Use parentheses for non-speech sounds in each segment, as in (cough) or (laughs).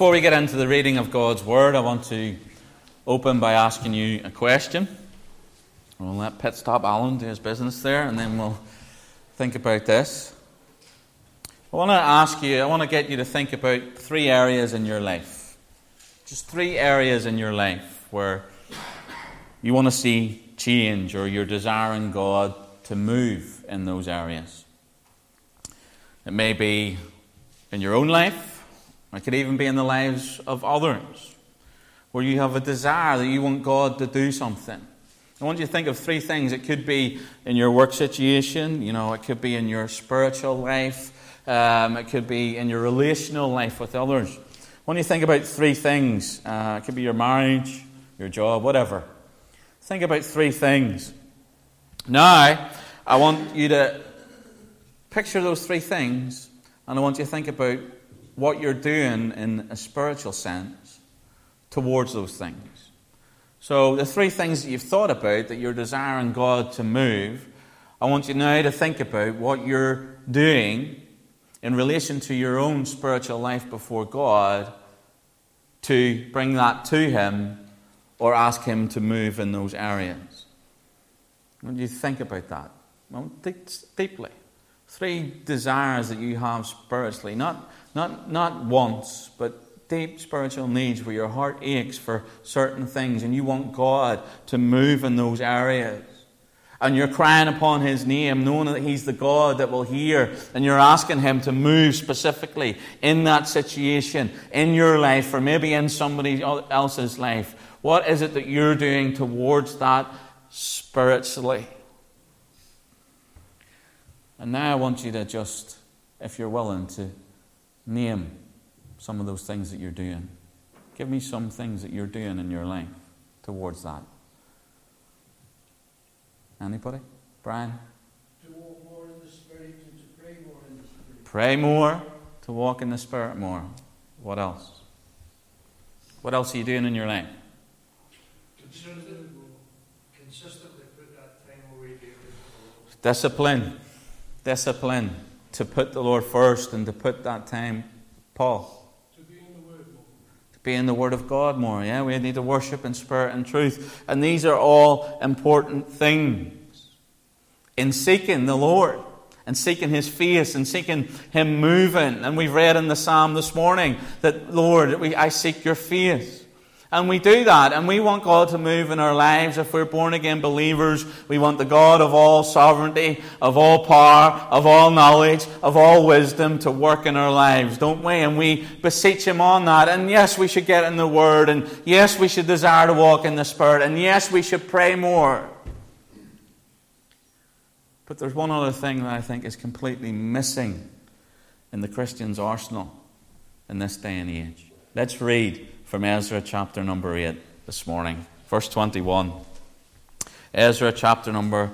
Before we get into the reading of God's Word, I want to open by asking you a question. We'll let Pit Stop Alan do his business there, and then we'll think about this. I want to ask you, I want to get you to think about three areas in your life. Just three areas in your life where you want to see change or you're desiring God to move in those areas. It may be in your own life, it could even be in the lives of others, where you have a desire that you want God to do something. I want you to think of three things. It could be in your work situation, you know, it could be in your spiritual life, um, it could be in your relational life with others. When you think about three things, uh, it could be your marriage, your job, whatever. Think about three things. Now, I want you to picture those three things, and I want you to think about what you're doing in a spiritual sense towards those things. So, the three things that you've thought about that you're desiring God to move, I want you now to think about what you're doing in relation to your own spiritual life before God to bring that to Him or ask Him to move in those areas. When you think about that, well, deeply. Three desires that you have spiritually, not, not, not wants, but deep spiritual needs where your heart aches for certain things and you want God to move in those areas and you're crying upon his name, knowing that he's the God that will hear, and you're asking him to move specifically in that situation, in your life, or maybe in somebody else's life. What is it that you're doing towards that spiritually? And now I want you to just, if you're willing, to name some of those things that you're doing. Give me some things that you're doing in your life towards that. Anybody? Brian? To walk more in the Spirit and to pray more in the Spirit. Pray more, to walk in the Spirit more. What else? What else are you doing in your life? Consistently, consistently put that time away daily. Discipline. Discipline. To put the Lord first and to put that time, Paul. To be in the Word more. To be in the Word of God more. Yeah, we need to worship in spirit and truth. And these are all important things. In seeking the Lord and seeking His face and seeking Him moving. And we've read in the Psalm this morning that, Lord, we, I seek your face. And we do that, and we want God to move in our lives. If we're born again believers, we want the God of all sovereignty, of all power, of all knowledge, of all wisdom to work in our lives, don't we? And we beseech Him on that. And yes, we should get in the Word, and yes, we should desire to walk in the Spirit, and yes, we should pray more. But there's one other thing that I think is completely missing in the Christian's arsenal in this day and age. Let's read from Ezra chapter number 8 this morning, verse 21. Ezra chapter number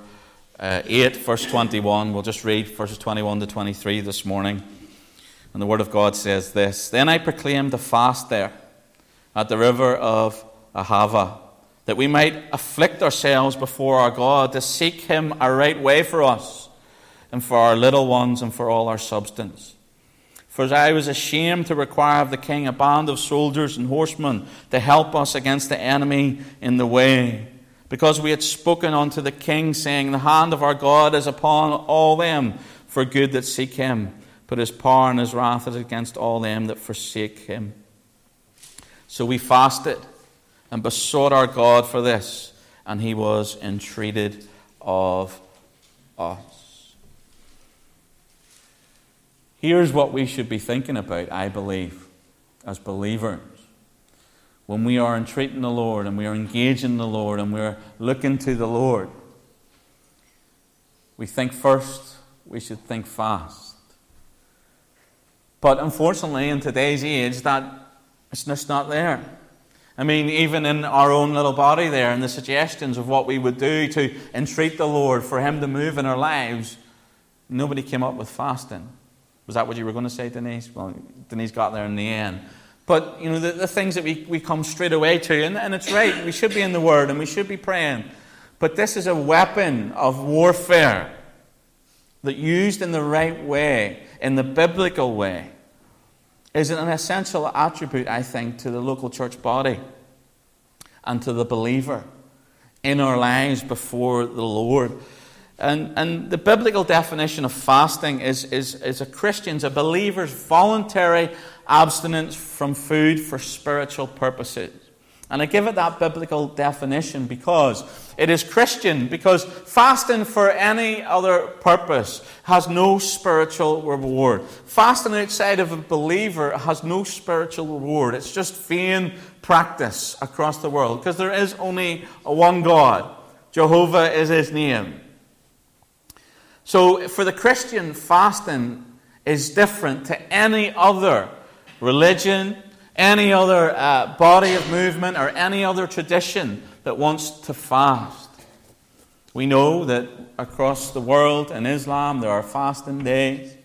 uh, 8, verse 21. We'll just read verses 21 to 23 this morning. And the Word of God says this Then I proclaimed a fast there at the river of Ahava, that we might afflict ourselves before our God, to seek Him a right way for us, and for our little ones, and for all our substance. For I was ashamed to require of the king a band of soldiers and horsemen to help us against the enemy in the way, because we had spoken unto the king, saying, The hand of our God is upon all them for good that seek him, but his power and his wrath is against all them that forsake him. So we fasted and besought our God for this, and he was entreated of us. Here's what we should be thinking about, I believe, as believers. When we are entreating the Lord and we are engaging the Lord and we're looking to the Lord, we think first, we should think fast. But unfortunately, in today's age, that it's just not there. I mean, even in our own little body there, and the suggestions of what we would do to entreat the Lord for Him to move in our lives, nobody came up with fasting. Was that what you were going to say, Denise? Well, Denise got there in the end. But, you know, the, the things that we, we come straight away to, and, and it's right, we should be in the Word and we should be praying. But this is a weapon of warfare that used in the right way, in the biblical way, is an essential attribute, I think, to the local church body and to the believer in our lives before the Lord. And, and the biblical definition of fasting is, is, is a Christian's, a believer's voluntary abstinence from food for spiritual purposes. And I give it that biblical definition because it is Christian, because fasting for any other purpose has no spiritual reward. Fasting outside of a believer has no spiritual reward. It's just vain practice across the world because there is only one God. Jehovah is his name. So for the Christian, fasting is different to any other religion, any other uh, body of movement, or any other tradition that wants to fast. We know that across the world in Islam there are fasting days,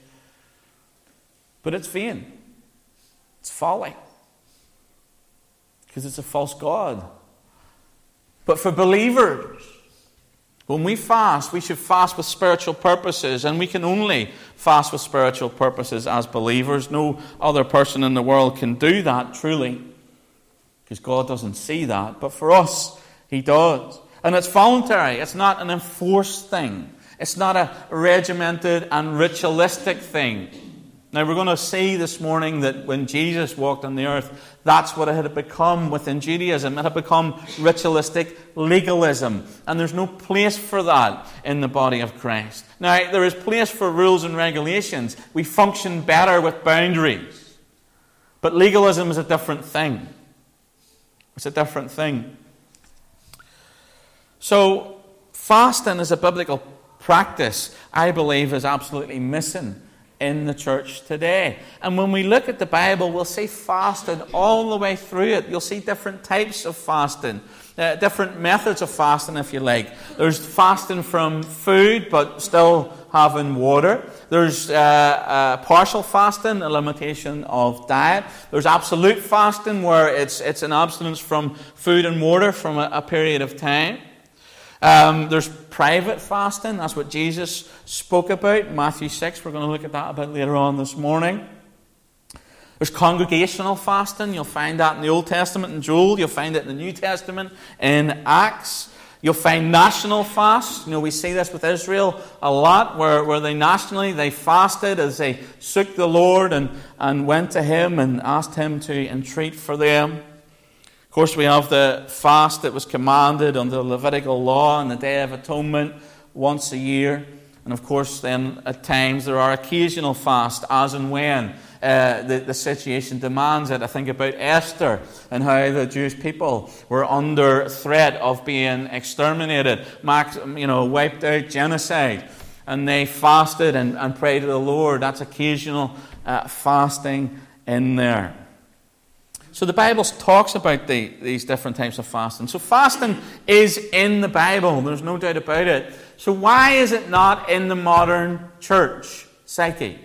but it's vain. It's folly. Because it's a false God. But for believers, when we fast, we should fast with spiritual purposes, and we can only fast with spiritual purposes as believers. No other person in the world can do that truly, because God doesn't see that. But for us, He does. And it's voluntary, it's not an enforced thing, it's not a regimented and ritualistic thing. Now, we're going to see this morning that when Jesus walked on the earth, that's what it had become within Judaism. It had become ritualistic legalism. And there's no place for that in the body of Christ. Now, there is place for rules and regulations. We function better with boundaries. But legalism is a different thing. It's a different thing. So, fasting as a biblical practice, I believe, is absolutely missing in the church today. And when we look at the Bible, we'll see fasting all the way through it. You'll see different types of fasting, uh, different methods of fasting, if you like. There's fasting from food, but still having water. There's uh, uh, partial fasting, a limitation of diet. There's absolute fasting, where it's, it's an abstinence from food and water from a, a period of time. Um, there's private fasting. That's what Jesus spoke about. Matthew 6. We're going to look at that a bit later on this morning. There's congregational fasting. You'll find that in the Old Testament in Joel. You'll find it in the New Testament in Acts. You'll find national fasts. You know, we see this with Israel a lot, where, where they nationally they fasted as they sought the Lord and, and went to Him and asked Him to entreat for them. Of course, we have the fast that was commanded under the Levitical law and the Day of Atonement once a year. And of course, then at times there are occasional fasts as and when uh, the, the situation demands it. I think about Esther and how the Jewish people were under threat of being exterminated, max, you know, wiped out, genocide. And they fasted and, and prayed to the Lord. That's occasional uh, fasting in there. So the Bible talks about the, these different types of fasting. So fasting is in the Bible, there's no doubt about it. So why is it not in the modern church psyche?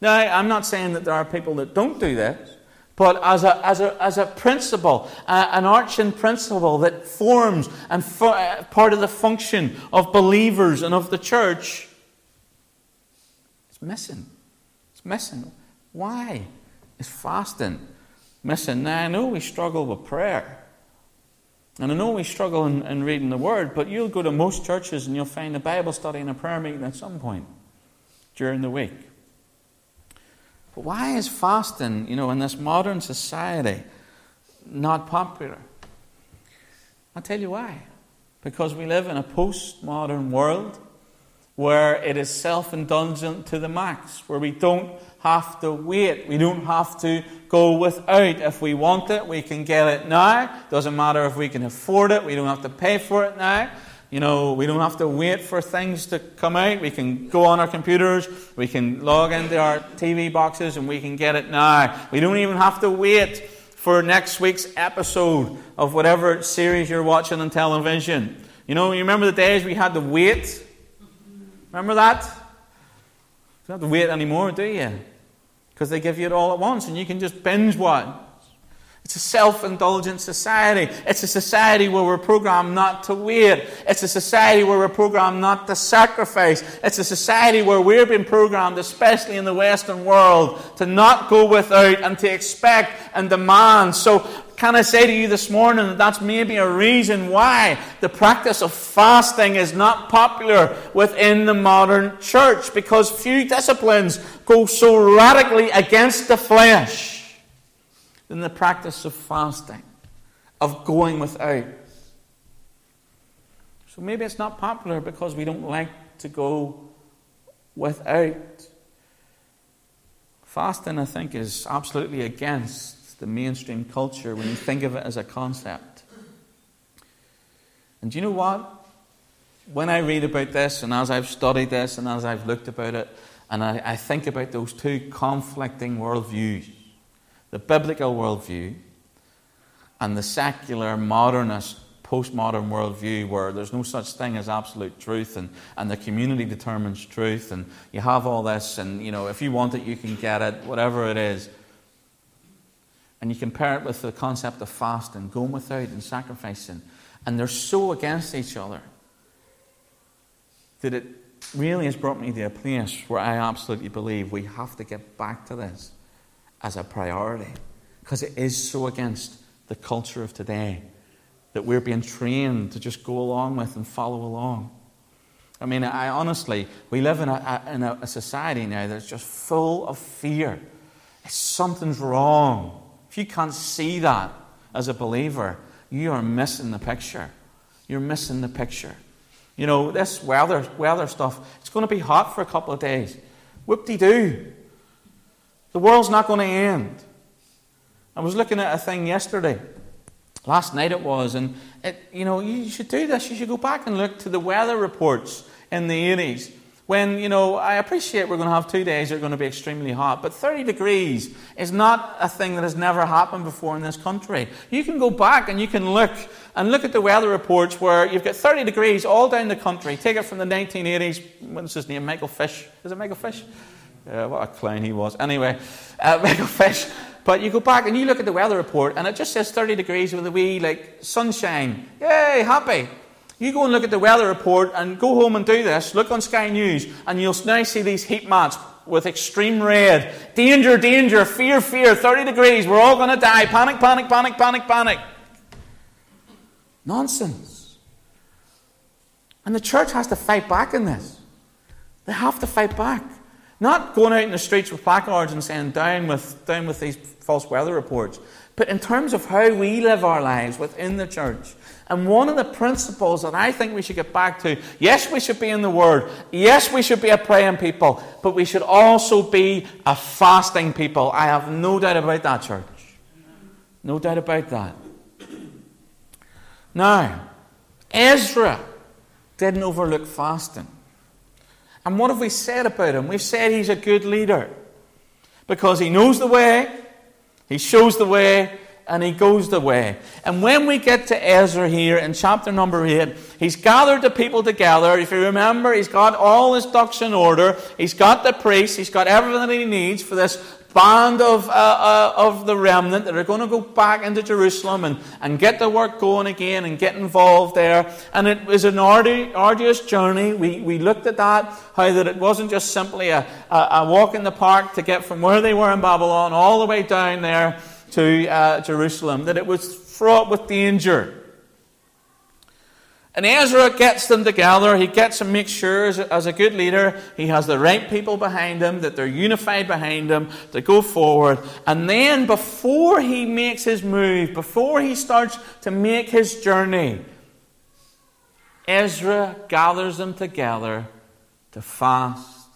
Now, I'm not saying that there are people that don't do this, but as a, as a, as a principle, uh, an arching principle that forms and uh, part of the function of believers and of the church, it's missing. It's missing. Why is fasting missing. Now, I know we struggle with prayer. And I know we struggle in, in, reading the Word, but you'll go to most churches and you'll find a Bible study and a prayer meeting at some point during the week. But why is fasting, you know, in this modern society not popular? I'll tell you why. Because we live in a postmodern world where it is self indulgent to the max, where we don't have to wait. We don't have to go without. If we want it, we can get it now. Doesn't matter if we can afford it, we don't have to pay for it now. You know, we don't have to wait for things to come out. We can go on our computers, we can log into our TV boxes, and we can get it now. We don't even have to wait for next week's episode of whatever series you're watching on television. You know, you remember the days we had to wait? Remember that? You don't have to wait anymore, do you? Because they give you it all at once and you can just binge one. It's a self indulgent society. It's a society where we're programmed not to wait. It's a society where we're programmed not to sacrifice. It's a society where we're being programmed, especially in the Western world, to not go without and to expect and demand. So, can I say to you this morning that that's maybe a reason why the practice of fasting is not popular within the modern church? Because few disciplines go so radically against the flesh than the practice of fasting, of going without. So maybe it's not popular because we don't like to go without. Fasting, I think, is absolutely against the mainstream culture when you think of it as a concept. And do you know what? When I read about this, and as I've studied this, and as I've looked about it, and I, I think about those two conflicting worldviews, the biblical worldview and the secular, modernist, postmodern worldview where there's no such thing as absolute truth and, and the community determines truth and you have all this and you know if you want it you can get it whatever it is and you compare it with the concept of fasting going without and sacrificing and they're so against each other that it really has brought me to a place where i absolutely believe we have to get back to this as a priority because it is so against the culture of today that we're being trained to just go along with and follow along. I mean, I honestly, we live in a, a in a, society now that's just full of fear. Something's wrong. If you can't see that as a believer, you are missing the picture. You're missing the picture. You know, this weather, weather stuff, it's going to be hot for a couple of days. Whoop de doo. The world's not going to end. I was looking at a thing yesterday. Last night it was, and it, you know, you should do this. You should go back and look to the weather reports in the 80s. When, you know, I appreciate we're going to have two days that are going to be extremely hot, but 30 degrees is not a thing that has never happened before in this country. You can go back and you can look and look at the weather reports where you've got 30 degrees all down the country. Take it from the 1980s. What's his name? Michael Fish. Is it Michael Fish? Uh, what a clown he was. Anyway, uh, (laughs) mega fish. But you go back and you look at the weather report, and it just says 30 degrees with a wee, like, sunshine. Yay, happy. You go and look at the weather report and go home and do this. Look on Sky News, and you'll now see these heat maps with extreme red. Danger, danger, fear, fear, 30 degrees, we're all going to die. Panic, panic, panic, panic, panic. Nonsense. And the church has to fight back in this. They have to fight back. Not going out in the streets with placards and saying, down with, down with these false weather reports, but in terms of how we live our lives within the church. And one of the principles that I think we should get back to yes, we should be in the Word. Yes, we should be a praying people. But we should also be a fasting people. I have no doubt about that, church. No doubt about that. Now, Ezra didn't overlook fasting. And what have we said about him? We've said he's a good leader because he knows the way, he shows the way, and he goes the way. And when we get to Ezra here in chapter number 8, he's gathered the people together. If you remember, he's got all his ducks in order. He's got the priests. He's got everything that he needs for this band of, uh, uh, of the remnant that are going to go back into Jerusalem and, and get the work going again and get involved there. And it was an ardu- arduous journey. We, we looked at that, how that it wasn't just simply a, a, a, walk in the park to get from where they were in Babylon all the way down there to uh, Jerusalem, that it was fraught with danger. And Ezra gets them together. He gets them, makes sure as as a, good leader, he has the right people behind him, that they're unified behind him to go forward. And then, before he makes his move, before he starts to make his journey, Ezra gathers them together to fast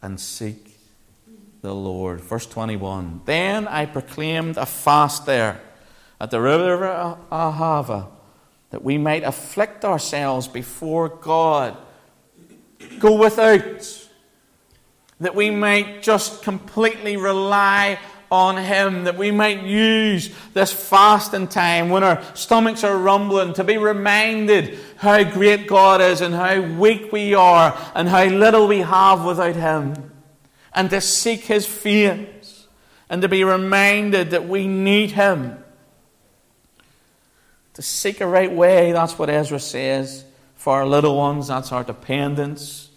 and seek the Lord. Verse 21 Then I proclaimed a fast there at the river Ahava that we might afflict ourselves before God. Go without. That we might just completely rely on Him, that we might use this fasting time when our stomachs are rumbling to be reminded how great God is and how weak we are and how little we have without Him, and to seek His face and to be reminded that we need Him to seek a right way. That's what Ezra says. For our little ones, that's our dependence.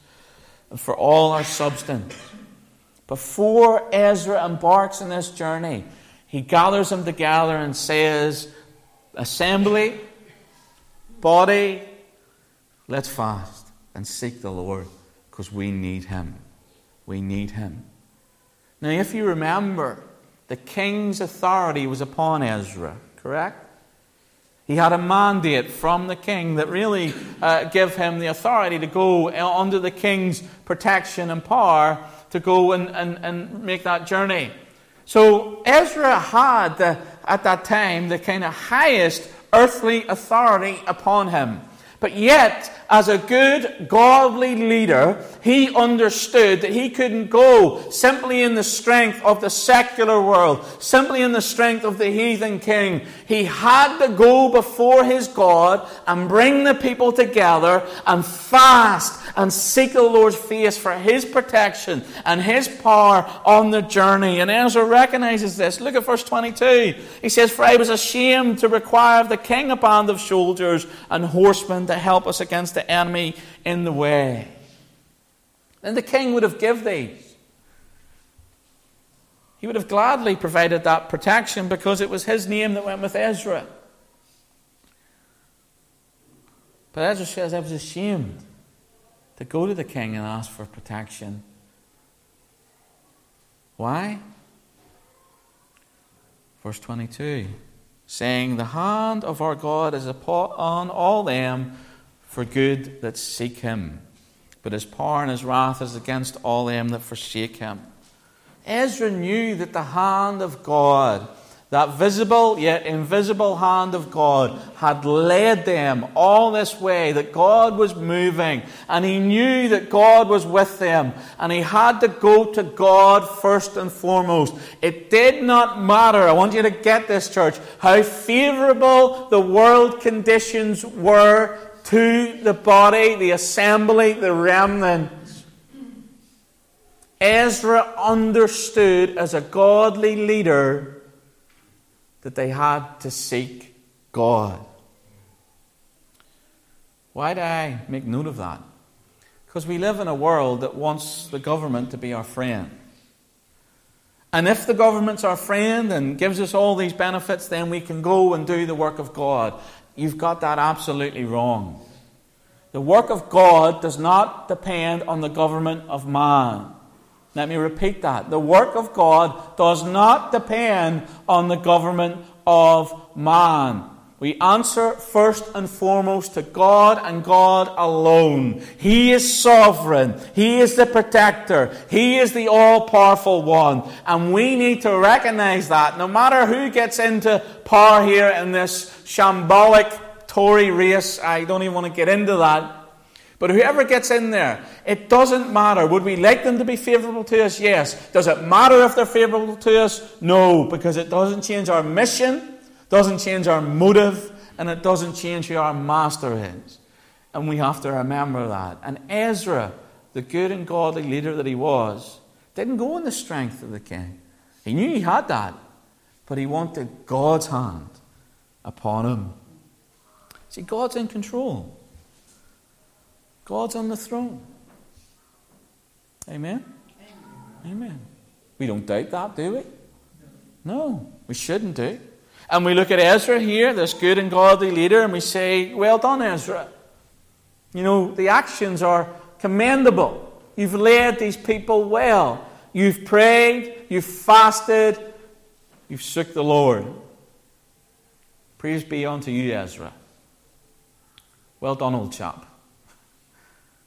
And for all our substance. Before Ezra embarks on this journey, he gathers them together and says, Assembly, body, let's fast and seek the Lord because we need him. We need him. Now, if you remember, the king's authority was upon Ezra, correct? He had a mandate from the king that really uh, gave him the authority to go under the king's protection and power to go and, and, and make that journey. So Ezra had, the, at that time, the kind of highest earthly authority upon him. But yet, as a good, godly leader, he understood that he couldn't go simply in the strength of the secular world, simply in the strength of the heathen king. He had to go before his God and bring the people together and fast and seek the Lord's face for his protection and his power on the journey. And Ezra recognizes this. Look at verse 22. He says, For I was ashamed to require of the king a band of soldiers and horsemen help us against the enemy in the way. And the king would have given these. He would have gladly provided that protection because it was his name that went with Ezra. But Ezra says, I was ashamed to go to the king and ask for protection. Why? Verse 22 saying, The hand of our God is upon all them for good that seek him. But his power and his wrath is against all them that forsake him. Ezra knew that the hand of God, that visible yet invisible hand of God, had led them all this way, that God was moving, and he knew that God was with them, and he had to go to God first and foremost. It did not matter, I want you to get this, church, how favorable the world conditions were to the body, the assembly, the remnant. Ezra understood as a godly leader that they had to seek God. Why do I make note of that? Because we live in a world that wants the government to be our friend. And if the government's our friend and gives us all these benefits, then we can go and do the work of God. You've got that absolutely wrong. The work of God does not depend on the government of man. Let me repeat that. The work of God does not depend on the government of man. We answer first and foremost to God and God alone. He is sovereign. He is the protector. He is the all powerful one. And we need to recognize that no matter who gets into power here in this shambolic Tory race, I don't even want to get into that. But whoever gets in there, it doesn't matter. Would we like them to be favourable to us? Yes. Does it matter if they're favourable to us? No, because it doesn't change our mission doesn't change our motive, and it doesn't change who our master is. And we have to remember that. And Ezra, the good and godly leader that he was, didn't go in the strength of the king. He knew he had that, but he wanted God's hand upon him. See, God's in control, God's on the throne. Amen? Amen. Amen. We don't doubt that, do we? No, we shouldn't do. And we look at Ezra here, this good and godly leader, and we say, Well done, Ezra. You know, the actions are commendable. You've led these people well. You've prayed, you've fasted, you've sought the Lord. Praise be unto you, Ezra. Well done, old chap.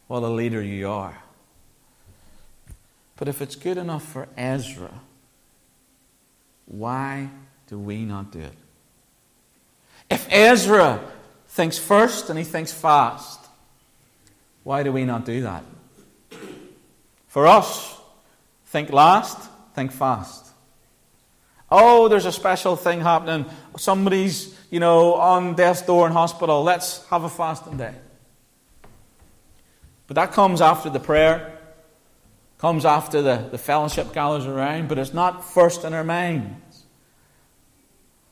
What a leader you are. But if it's good enough for Ezra, why do we not do it? If Ezra thinks first and he thinks fast, why do we not do that? For us, think last, think fast. Oh, there's a special thing happening. Somebody's, you know, on death's door in hospital. Let's have a fasting day. But that comes after the prayer, comes after the, the fellowship gathers around, but it's not first in our minds.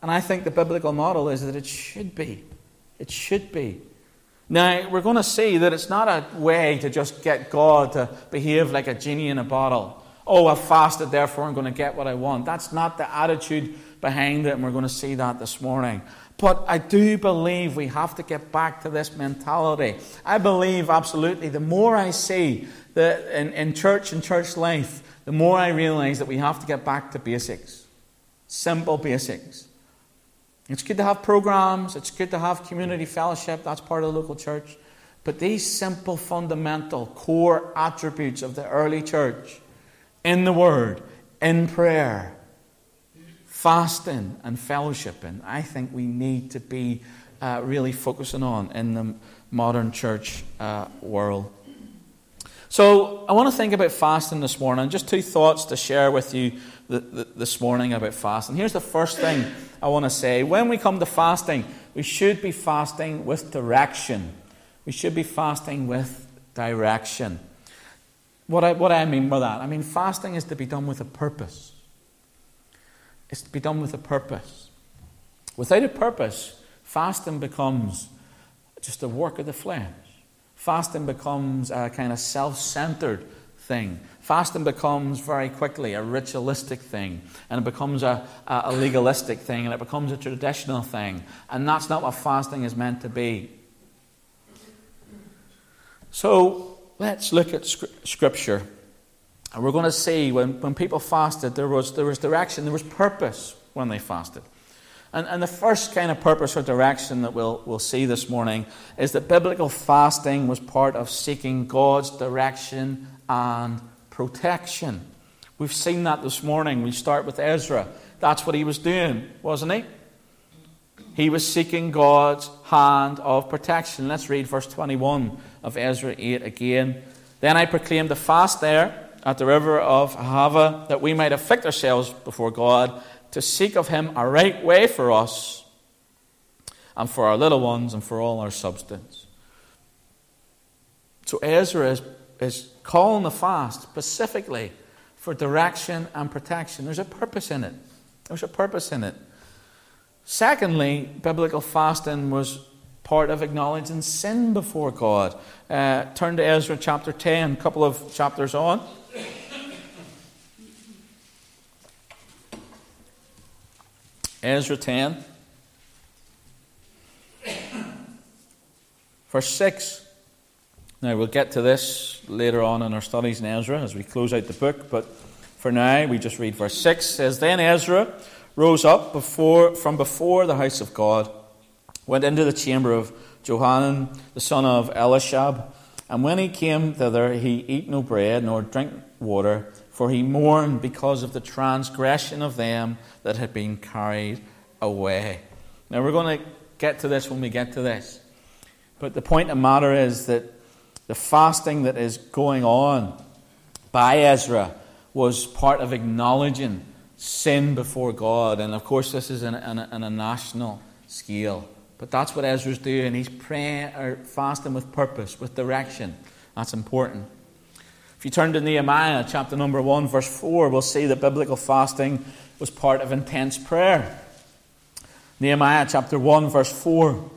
And I think the biblical model is that it should be. It should be. Now, we're going to see that it's not a way to just get God to behave like a genie in a bottle. Oh, I've fasted, therefore I'm going to get what I want. That's not the attitude behind it, and we're going to see that this morning. But I do believe we have to get back to this mentality. I believe absolutely the more I see that in, in church and church life, the more I realize that we have to get back to basics. Simple basics. It's good to have programs, it's good to have community fellowship, that's part of the local church. But these simple, fundamental, core attributes of the early church in the Word, in prayer, fasting and fellowshipping, I think we need to be uh, really focusing on in the modern church uh, world. So, I want to think about fasting this morning. Just two thoughts to share with you this morning about fasting. Here's the first thing I want to say. When we come to fasting, we should be fasting with direction. We should be fasting with direction. What I, what I mean by that? I mean, fasting is to be done with a purpose. It's to be done with a purpose. Without a purpose, fasting becomes just a work of the flesh. Fasting becomes a kind of self centered thing. Fasting becomes very quickly a ritualistic thing, and it becomes a, a legalistic thing, and it becomes a traditional thing. And that's not what fasting is meant to be. So let's look at Scripture. And we're going to see when, when people fasted, there was, there was direction, there was purpose when they fasted. And, and the first kind of purpose or direction that we'll, we'll see this morning is that biblical fasting was part of seeking God's direction and protection. We've seen that this morning. We start with Ezra. That's what he was doing, wasn't he? He was seeking God's hand of protection. Let's read verse 21 of Ezra 8 again. Then I proclaimed a fast there at the river of Ahava, that we might afflict ourselves before God, to seek of Him a right way for us, and for our little ones, and for all our substance. So Ezra is, is calling the fast specifically for direction and protection. There's a purpose in it. There's a purpose in it. Secondly, biblical fasting was part of acknowledging sin before God. Uh, turn to Ezra chapter 10, a couple of chapters on. (coughs) Ezra 10, verse 6. Now, we'll get to this later on in our studies in Ezra as we close out the book, but for now, we just read verse 6. It says, Then Ezra rose up before, from before the house of God, went into the chamber of Johanan, the son of Eliashib, and when he came thither, he eat no bread nor drink water for he mourned because of the transgression of them that had been carried away. Now, we're going to get to this when we get to this. But the point of matter is that the fasting that is going on by Ezra was part of acknowledging sin before God. And of course, this is on a national scale. But that's what Ezra's doing. He's praying or fasting with purpose, with direction. That's important. You turn to Nehemiah chapter number 1, verse 4, we'll see that biblical fasting was part of intense prayer. Nehemiah chapter 1, verse 4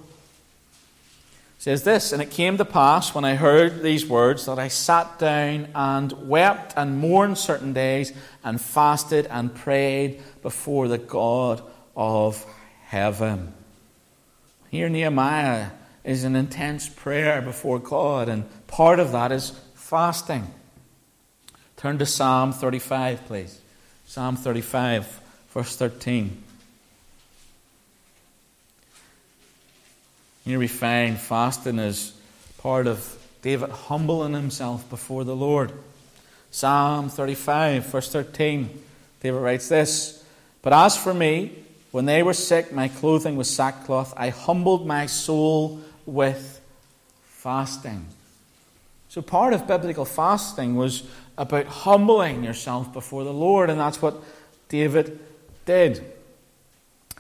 says this And it came to pass when I heard these words that I sat down and wept and mourned certain days and fasted and prayed before the God of heaven. Here, Nehemiah is an intense prayer before God, and part of that is fasting. Turn to Psalm 35, please. Psalm 35, verse 13. Here we find fasting as part of David humbling himself before the Lord. Psalm 35, verse 13. David writes this But as for me, when they were sick, my clothing was sackcloth. I humbled my soul with fasting. So, part of biblical fasting was about humbling yourself before the Lord, and that's what David did.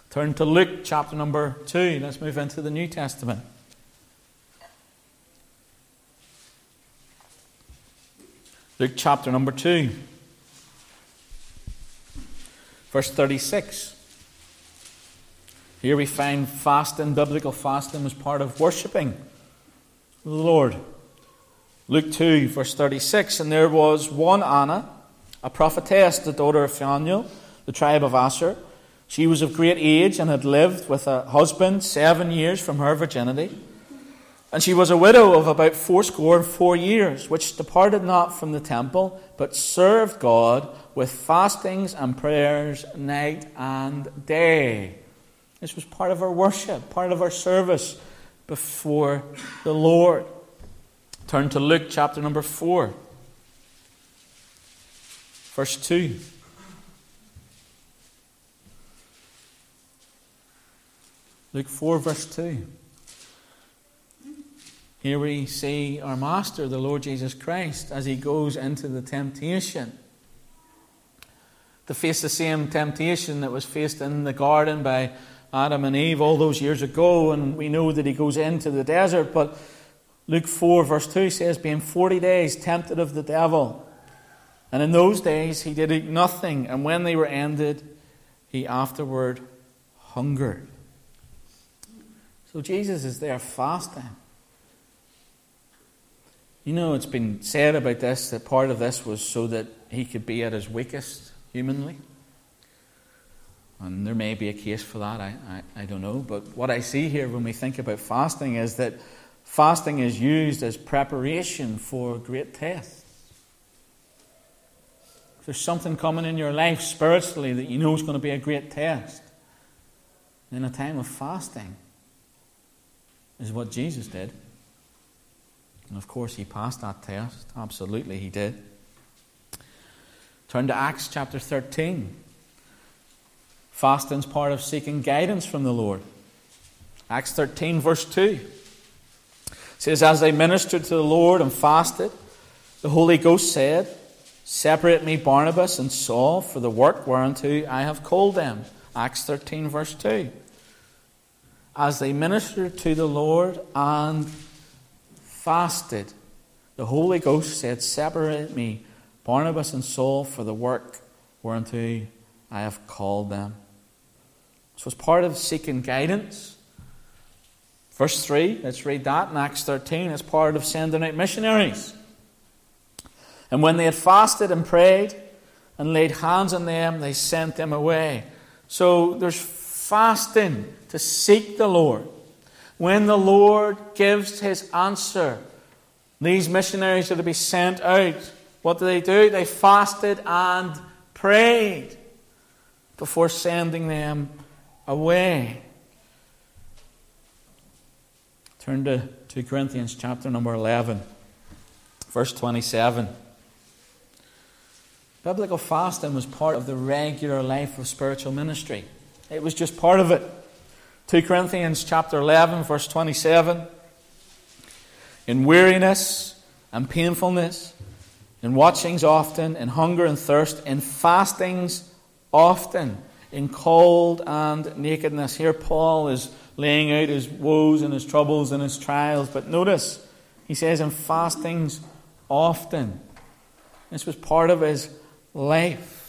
Turn to Luke chapter number 2. Let's move into the New Testament. Luke chapter number 2, verse 36. Here we find fasting, biblical fasting, was part of worshipping the Lord. Luke 2, verse 36 And there was one Anna, a prophetess, the daughter of Phanuel, the tribe of Asher. She was of great age and had lived with a husband seven years from her virginity. And she was a widow of about fourscore and four years, which departed not from the temple, but served God with fastings and prayers night and day. This was part of our worship, part of our service before the Lord. Turn to Luke chapter number 4, verse 2. Luke 4, verse 2. Here we see our Master, the Lord Jesus Christ, as he goes into the temptation. To face the same temptation that was faced in the garden by Adam and Eve all those years ago, and we know that he goes into the desert. But Luke 4, verse 2 says, Being 40 days tempted of the devil. And in those days he did eat nothing, and when they were ended, he afterward hungered. So Jesus is there fasting. You know, it's been said about this that part of this was so that he could be at his weakest humanly. And there may be a case for that, I, I, I, don't know. But what I see here when we think about fasting is that fasting is used as preparation for great tests. If there's something coming in your life spiritually that you know is going to be a great test, then a time of fasting is what Jesus did. And of course, he passed that test. Absolutely, he did. Turn to Acts chapter 13. Fasting's part of seeking guidance from the Lord. Acts 13, verse 2 says, As they ministered to the Lord and fasted, the Holy Ghost said, Separate me Barnabas and Saul for the work whereunto I have called them. Acts 13, verse 2 as they ministered to the Lord and fasted, the Holy Ghost said, Separate me, Barnabas and Saul, for the work whereunto I have called them. So, as part of seeking guidance, verse 3, let's read that in Acts 13, as part of sending out missionaries. And when they had fasted and prayed and laid hands on them, they sent them away. So, there's fasting to seek the Lord. When the Lord gives his answer, these missionaries are to be sent out. What do they do? They fasted and prayed before sending them away. Turn to 2 Corinthians chapter number 11, verse 27. Biblical fasting was part of the regular life of spiritual ministry. It was just part of it. 2 Corinthians chapter 11 verse 27 In weariness and painfulness in watchings often in hunger and thirst in fastings often in cold and nakedness here Paul is laying out his woes and his troubles and his trials but notice he says in fastings often this was part of his life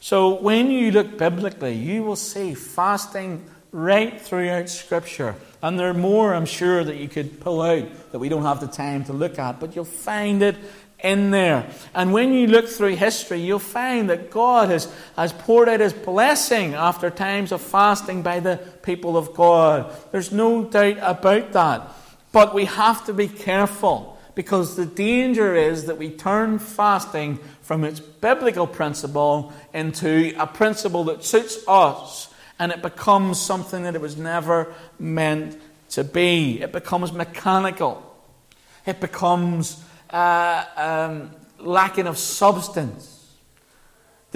so when you look biblically, you will see fasting right throughout Scripture. And there are more, I'm sure, that you could pull out that we don't have the time to look at, but you'll find it in there. And when you look through history, you'll find that God has, has poured out His blessing after times of fasting by the people of God. There's no doubt about that. But we have to be careful because the danger is that we turn fasting from its biblical principle into a principle that suits us and it becomes something that it was never meant to be. It becomes mechanical. It becomes uh, um, lacking of substance.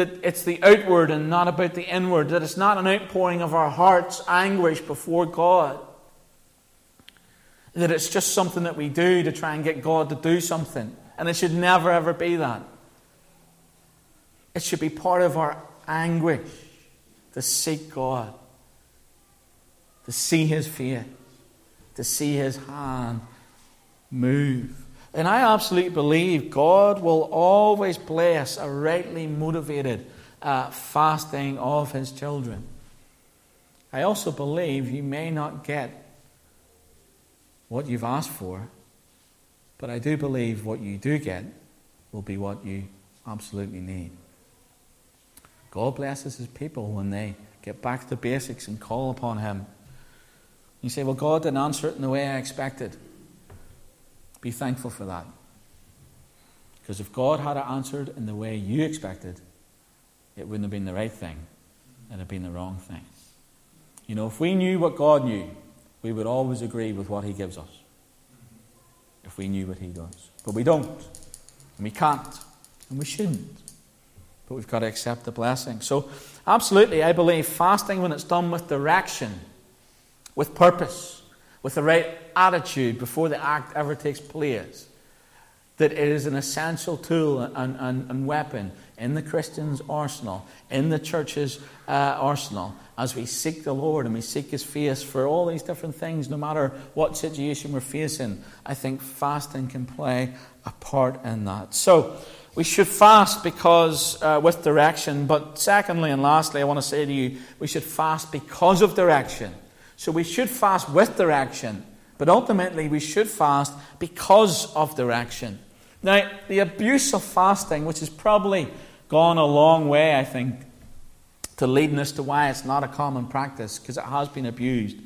That it's the outward and not about the inward. That it's not an outpouring of our heart's anguish before God that it's just something that we do to try and get God to do something. And it should never, ever be that. It should be part of our anguish to seek God, to see His face, to see His hand move. And I absolutely believe God will always bless a rightly motivated uh, fasting of His children. I also believe you may not get what you've asked for, but I do believe what you do get will be what you absolutely need. God blesses his people when they get back to basics and call upon him. You say, Well, God didn't answer it in the way I expected. Be thankful for that. Because if God had answered in the way you expected, it wouldn't have been the right thing, it'd have been the wrong thing. You know, if we knew what God knew, we would always agree with what He gives us. If we knew what He does. But we don't. And we can't. And we shouldn't. But we've got to accept the blessing. So, absolutely, I believe fasting, when it's done with direction, with purpose, with the right attitude before the act ever takes place, that it is an essential tool and, and, and weapon in the Christian's arsenal, in the church's uh, arsenal, as we seek the Lord and we seek His face for all these different things, no matter what situation we're facing. I think fasting can play a part in that. So, we should fast because uh, with direction, but secondly and lastly, I want to say to you, we should fast because of direction. So we should fast with direction, but ultimately we should fast because of direction. Now, the abuse of fasting, which has probably gone a long way, I think, to leading us to why it's not a common practice, because it has been abused.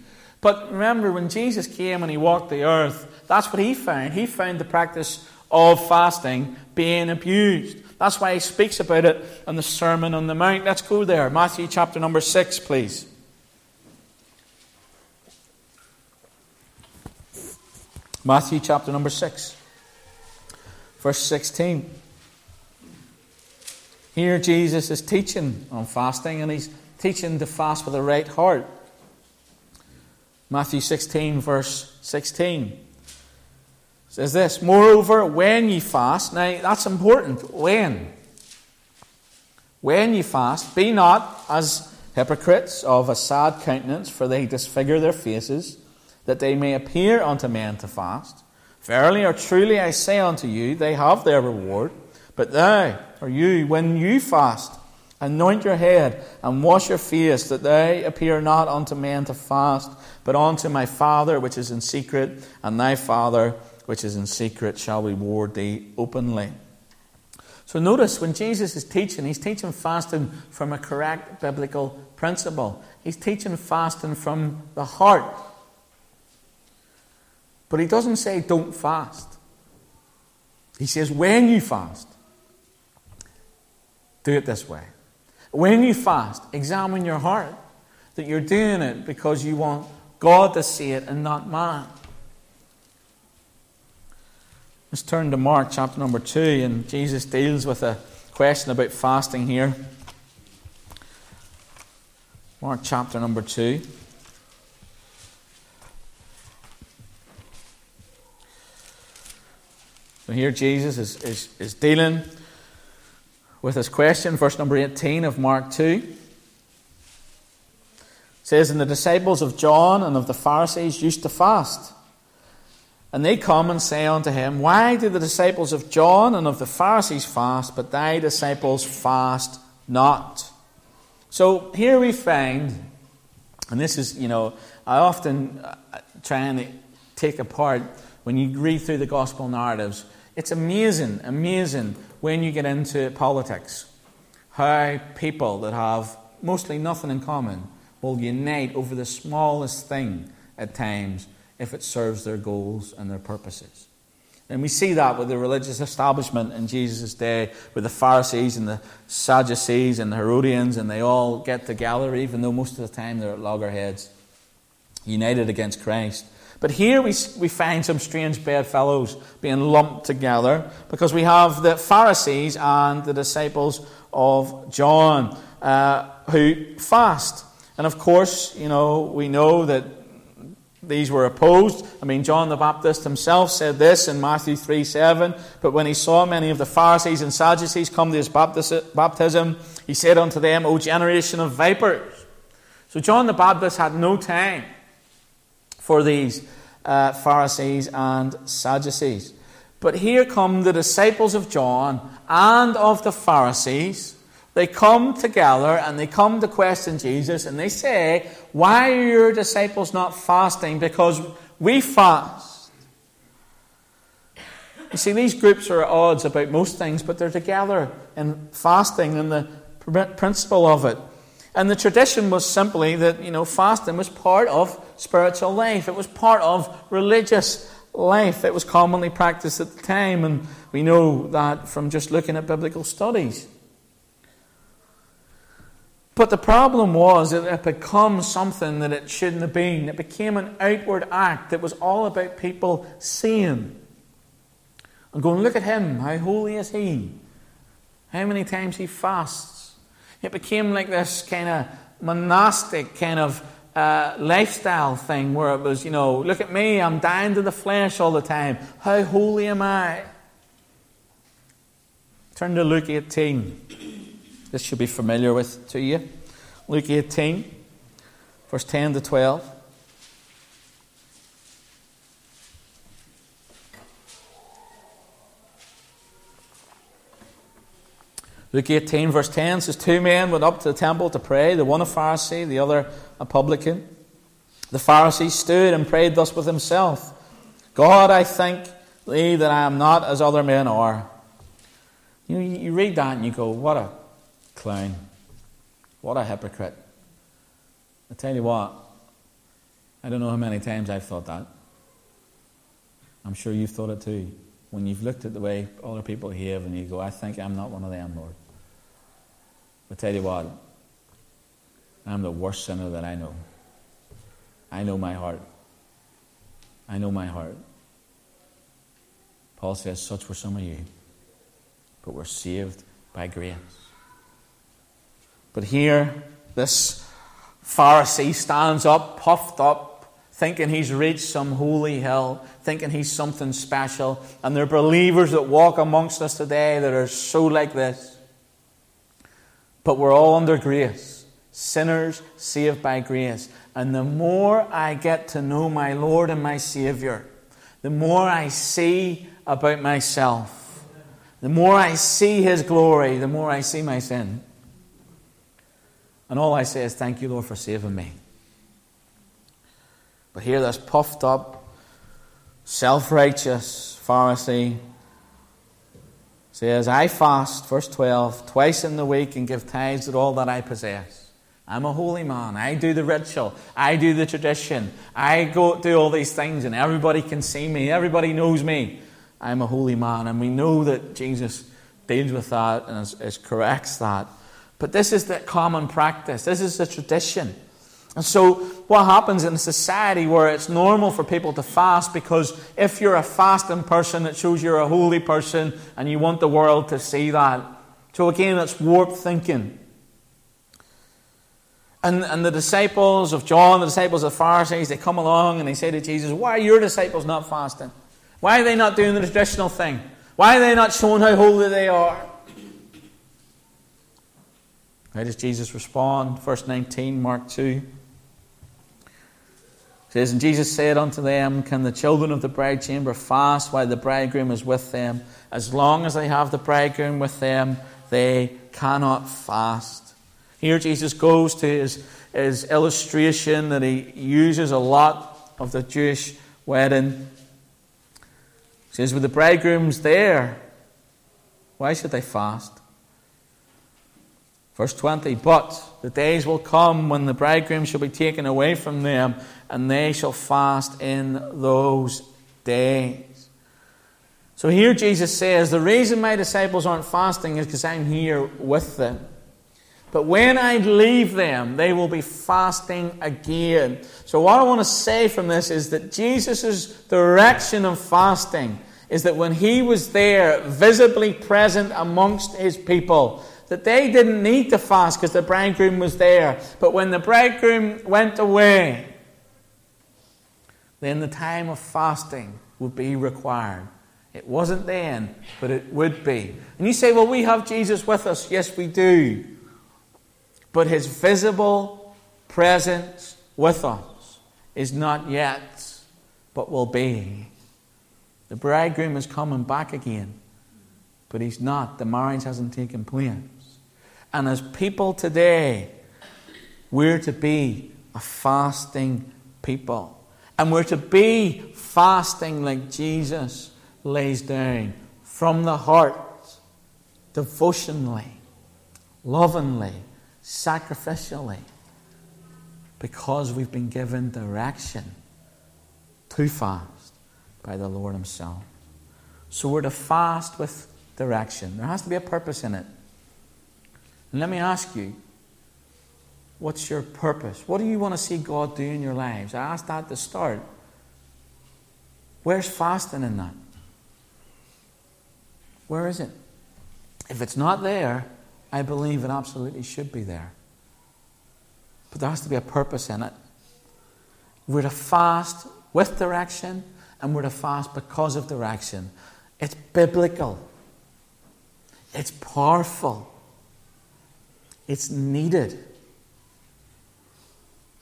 But remember, when Jesus came and he walked the earth, that's what he found. He found the practice of fasting being abused. That's why he speaks about it in the Sermon on the Mount. Let's go there. Matthew chapter number 6, please. Matthew chapter number 6, verse 16. Here, Jesus is teaching on fasting, and he's teaching to fast with a right heart. Matthew 16, verse 16 says this Moreover, when ye fast, now that's important. When? When ye fast, be not as hypocrites of a sad countenance, for they disfigure their faces, that they may appear unto men to fast. Verily or truly I say unto you, they have their reward. But thou, or you, when you fast, anoint your head and wash your face, that they appear not unto men to fast, but unto my Father which is in secret, and thy Father which is in secret shall reward thee openly. So notice when Jesus is teaching, he's teaching fasting from a correct biblical principle. He's teaching fasting from the heart. But he doesn't say don't fast. He says when you fast, do it this way. When you fast, examine your heart that you're doing it because you want God to see it and not man. Let's turn to Mark chapter number 2, and Jesus deals with a question about fasting here. Mark chapter number 2. So here Jesus is, is, is dealing with his question, verse number 18 of Mark 2. It says, And the disciples of John and of the Pharisees used to fast. And they come and say unto him, Why do the disciples of John and of the Pharisees fast, but thy disciples fast not? So here we find, and this is, you know, I often uh, try and take apart when you read through the gospel narratives. It's amazing, amazing when you get into politics, how people that have mostly nothing in common will unite over the smallest thing at times if it serves their goals and their purposes. And we see that with the religious establishment in Jesus' day, with the Pharisees and the Sadducees and the Herodians, and they all get together, even though most of the time they're at loggerheads, united against Christ. But here we, we find some strange bedfellows being lumped together because we have the Pharisees and the disciples of John uh, who fast. And of course, you know, we know that these were opposed. I mean, John the Baptist himself said this in Matthew 3 7. But when he saw many of the Pharisees and Sadducees come to his baptism, he said unto them, O generation of vipers. So John the Baptist had no time for these uh, Pharisees and Sadducees. But here come the disciples of John and of the Pharisees they come together and they come to question Jesus and they say, Why are your disciples not fasting? Because we fast. You see, these groups are at odds about most things, but they're together in fasting and the principle of it. And the tradition was simply that, you know, fasting was part of spiritual life. It was part of religious life. It was commonly practiced at the time, and we know that from just looking at biblical studies. But the problem was that it became something that it shouldn't have been. It became an outward act that was all about people seeing and going, look at him, how holy is he? How many times he fasts? It became like this kind of monastic kind of uh, lifestyle thing where it was, you know, look at me, I'm dying to the flesh all the time. How holy am I? Turn to Luke 18. This should be familiar with to you. Luke 18, verse 10 to 12. Luke 18, verse 10 says, Two men went up to the temple to pray, the one a Pharisee, the other a publican. The Pharisee stood and prayed thus with himself God, I thank thee that I am not as other men are. You, you read that and you go, What a clown. What a hypocrite. I tell you what, I don't know how many times I've thought that. I'm sure you've thought it too. When you've looked at the way other people behave and you go, I think I'm not one of them, Lord. But tell you what, I'm the worst sinner that I know. I know my heart. I know my heart. Paul says, Such were some of you, but we're saved by grace. But here, this Pharisee stands up, puffed up, thinking he's reached some holy hill, thinking he's something special. And there are believers that walk amongst us today that are so like this. But we're all under grace, sinners saved by grace. And the more I get to know my Lord and my Savior, the more I see about myself, the more I see His glory, the more I see my sin. And all I say is, Thank you, Lord, for saving me. But here, this puffed up, self righteous Pharisee says, I fast, verse 12, twice in the week and give tithes of all that I possess. I'm a holy man. I do the ritual. I do the tradition. I go do all these things, and everybody can see me. Everybody knows me. I'm a holy man. And we know that Jesus deals with that and is, is corrects that. But this is the common practice, this is the tradition. And so, what happens in a society where it's normal for people to fast because if you're a fasting person, it shows you're a holy person and you want the world to see that. So, again, it's warped thinking. And, and the disciples of John, the disciples of the Pharisees, they come along and they say to Jesus, Why are your disciples not fasting? Why are they not doing the traditional thing? Why are they not showing how holy they are? How does Jesus respond? Verse 19, Mark 2. It says, And Jesus said unto them, Can the children of the bride chamber fast while the bridegroom is with them? As long as they have the bridegroom with them, they cannot fast. Here Jesus goes to his, his illustration that he uses a lot of the Jewish wedding. He says, With the bridegroom's there, why should they fast? Verse 20 But the days will come when the bridegroom shall be taken away from them, and they shall fast in those days. So here Jesus says, The reason my disciples aren't fasting is because I'm here with them. But when I leave them, they will be fasting again. So, what I want to say from this is that Jesus' direction of fasting is that when he was there, visibly present amongst his people, that they didn't need to fast because the bridegroom was there. But when the bridegroom went away, then the time of fasting would be required. It wasn't then, but it would be. And you say, well, we have Jesus with us. Yes, we do. But his visible presence with us is not yet, but will be. The bridegroom is coming back again, but he's not. The marriage hasn't taken place. And as people today, we're to be a fasting people. And we're to be fasting like Jesus lays down from the heart, devotionally, lovingly, sacrificially, because we've been given direction to fast by the Lord Himself. So we're to fast with direction. There has to be a purpose in it. And let me ask you, what's your purpose? What do you want to see God do in your lives? I asked that at the start. Where's fasting in that? Where is it? If it's not there, I believe it absolutely should be there. But there has to be a purpose in it. We're to fast with direction, and we're to fast because of direction. It's biblical, it's powerful, it's needed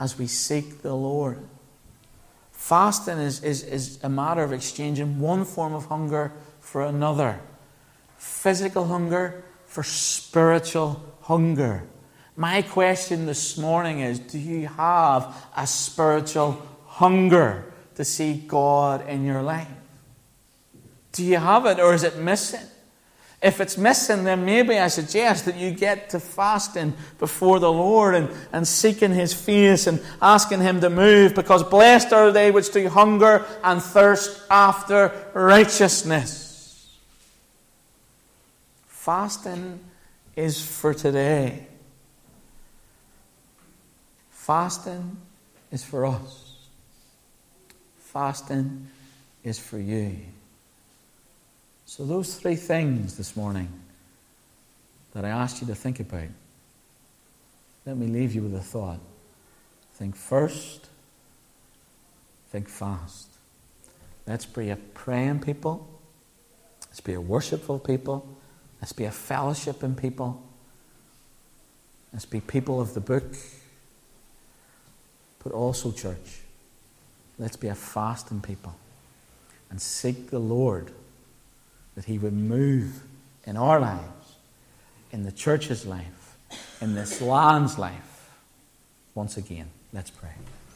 as we seek the Lord. Fasting is, is, is a matter of exchanging one form of hunger for another physical hunger for spiritual hunger. My question this morning is Do you have a spiritual hunger to see God in your life? Do you have it or is it missing? If it's missing, then maybe I suggest that you get to fasting before the Lord and, and seeking His face and asking Him to move, because blessed are they which do hunger and thirst after righteousness. Fasting is for today. Fasting is for us. Fasting is for you. So, those three things this morning that I asked you to think about, let me leave you with a thought. Think first, think fast. Let's be a praying people. Let's be a worshipful people. Let's be a fellowship in people. Let's be people of the book. But also, church, let's be a fasting people and seek the Lord that He would move in our lives, in the church's life, in this land's life. Once again, let's pray.